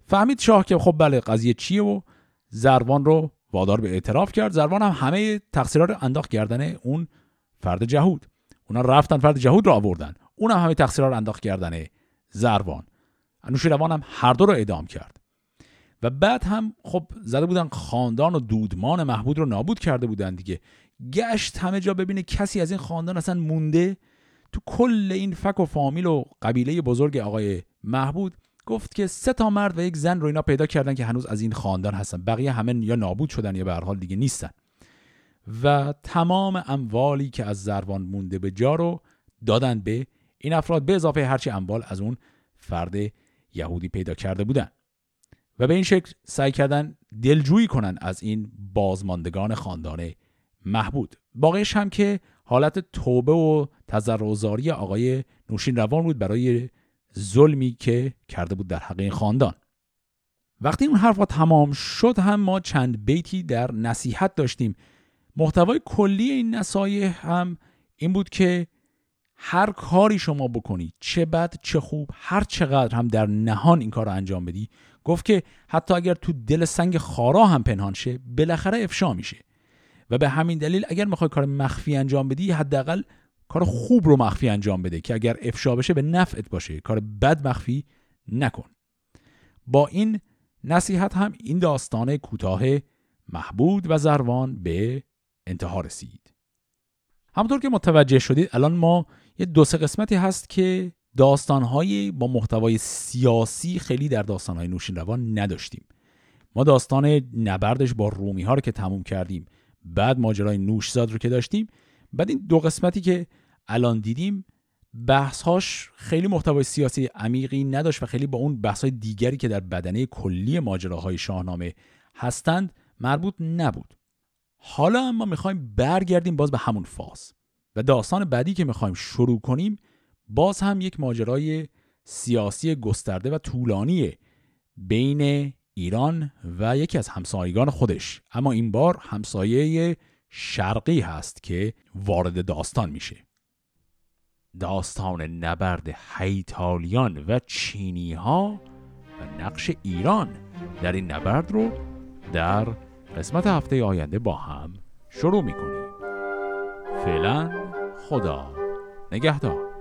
فهمید شاه که خب بله قضیه چیه و زروان رو وادار به اعتراف کرد. زروان هم همه تقصیرات رو انداخت گردن اون فرد جهود. اونا رفتن فرد جهود رو آوردن. اونم همه تقصیرها رو انداخت کردن زروان. انوشیروان هم هر دو رو اعدام کرد. و بعد هم خب زده بودن خاندان و دودمان محبود رو نابود کرده بودن دیگه. گشت همه جا ببینه کسی از این خاندان اصلا مونده. تو کل این فک و فامیل و قبیله بزرگ آقای محبود گفت که سه تا مرد و یک زن رو اینا پیدا کردن که هنوز از این خاندان هستن. بقیه همه یا نابود شدن یا به حال دیگه نیستن. و تمام اموالی که از زروان مونده به جا رو دادن به این افراد به اضافه هرچی اموال از اون فرد یهودی پیدا کرده بودن. و به این شکل سعی کردن دلجویی کنن از این بازماندگان خاندان محبود. باقیش هم که حالت توبه و تضرعزاری آقای نوشین روان بود برای ظلمی که کرده بود در حق این خاندان. وقتی اون حرفا تمام شد هم ما چند بیتی در نصیحت داشتیم محتوای کلی این نصایح هم این بود که هر کاری شما بکنی چه بد چه خوب هر چقدر هم در نهان این کار رو انجام بدی گفت که حتی اگر تو دل سنگ خارا هم پنهان شه بالاخره افشا میشه. و به همین دلیل اگر می‌خوای کار مخفی انجام بدی حداقل کار خوب رو مخفی انجام بده که اگر افشا بشه به نفعت باشه. کار بد مخفی نکن. با این نصیحت هم این داستان کوتاه محبود و زروان به انتها رسید. همونطور که متوجه شدید الان ما یه دو سه قسمتی هست که داستانهای با محتوای سیاسی خیلی در داستانهای نوشین روان نداشتیم. ما داستان نبردش با رومی ها رو که تموم کردیم بعد ماجرای نوشزاد رو که داشتیم. بعد این دو قسمتی که الان دیدیم بحثهاش خیلی محتوای سیاسی عمیقی نداشت و خیلی با اون بحثهای دیگری که در بدنه کلی ماجراهای شاهنامه هستند مربوط نبود. حالا اما می‌خوایم برگردیم باز به همون فاز و داستان بعدی که می‌خوایم شروع کنیم باز هم یک ماجرای سیاسی گسترده و طولانی بین ایران و یکی از همسایگان خودش. اما این بار همسایه شرقی هست که وارد داستان میشه. داستان نبرد هیتالیان و چینی ها و نقش ایران در این نبرد رو در قسمت هفته آینده با هم شروع می‌کنیم. فعلا خدا نگهدار.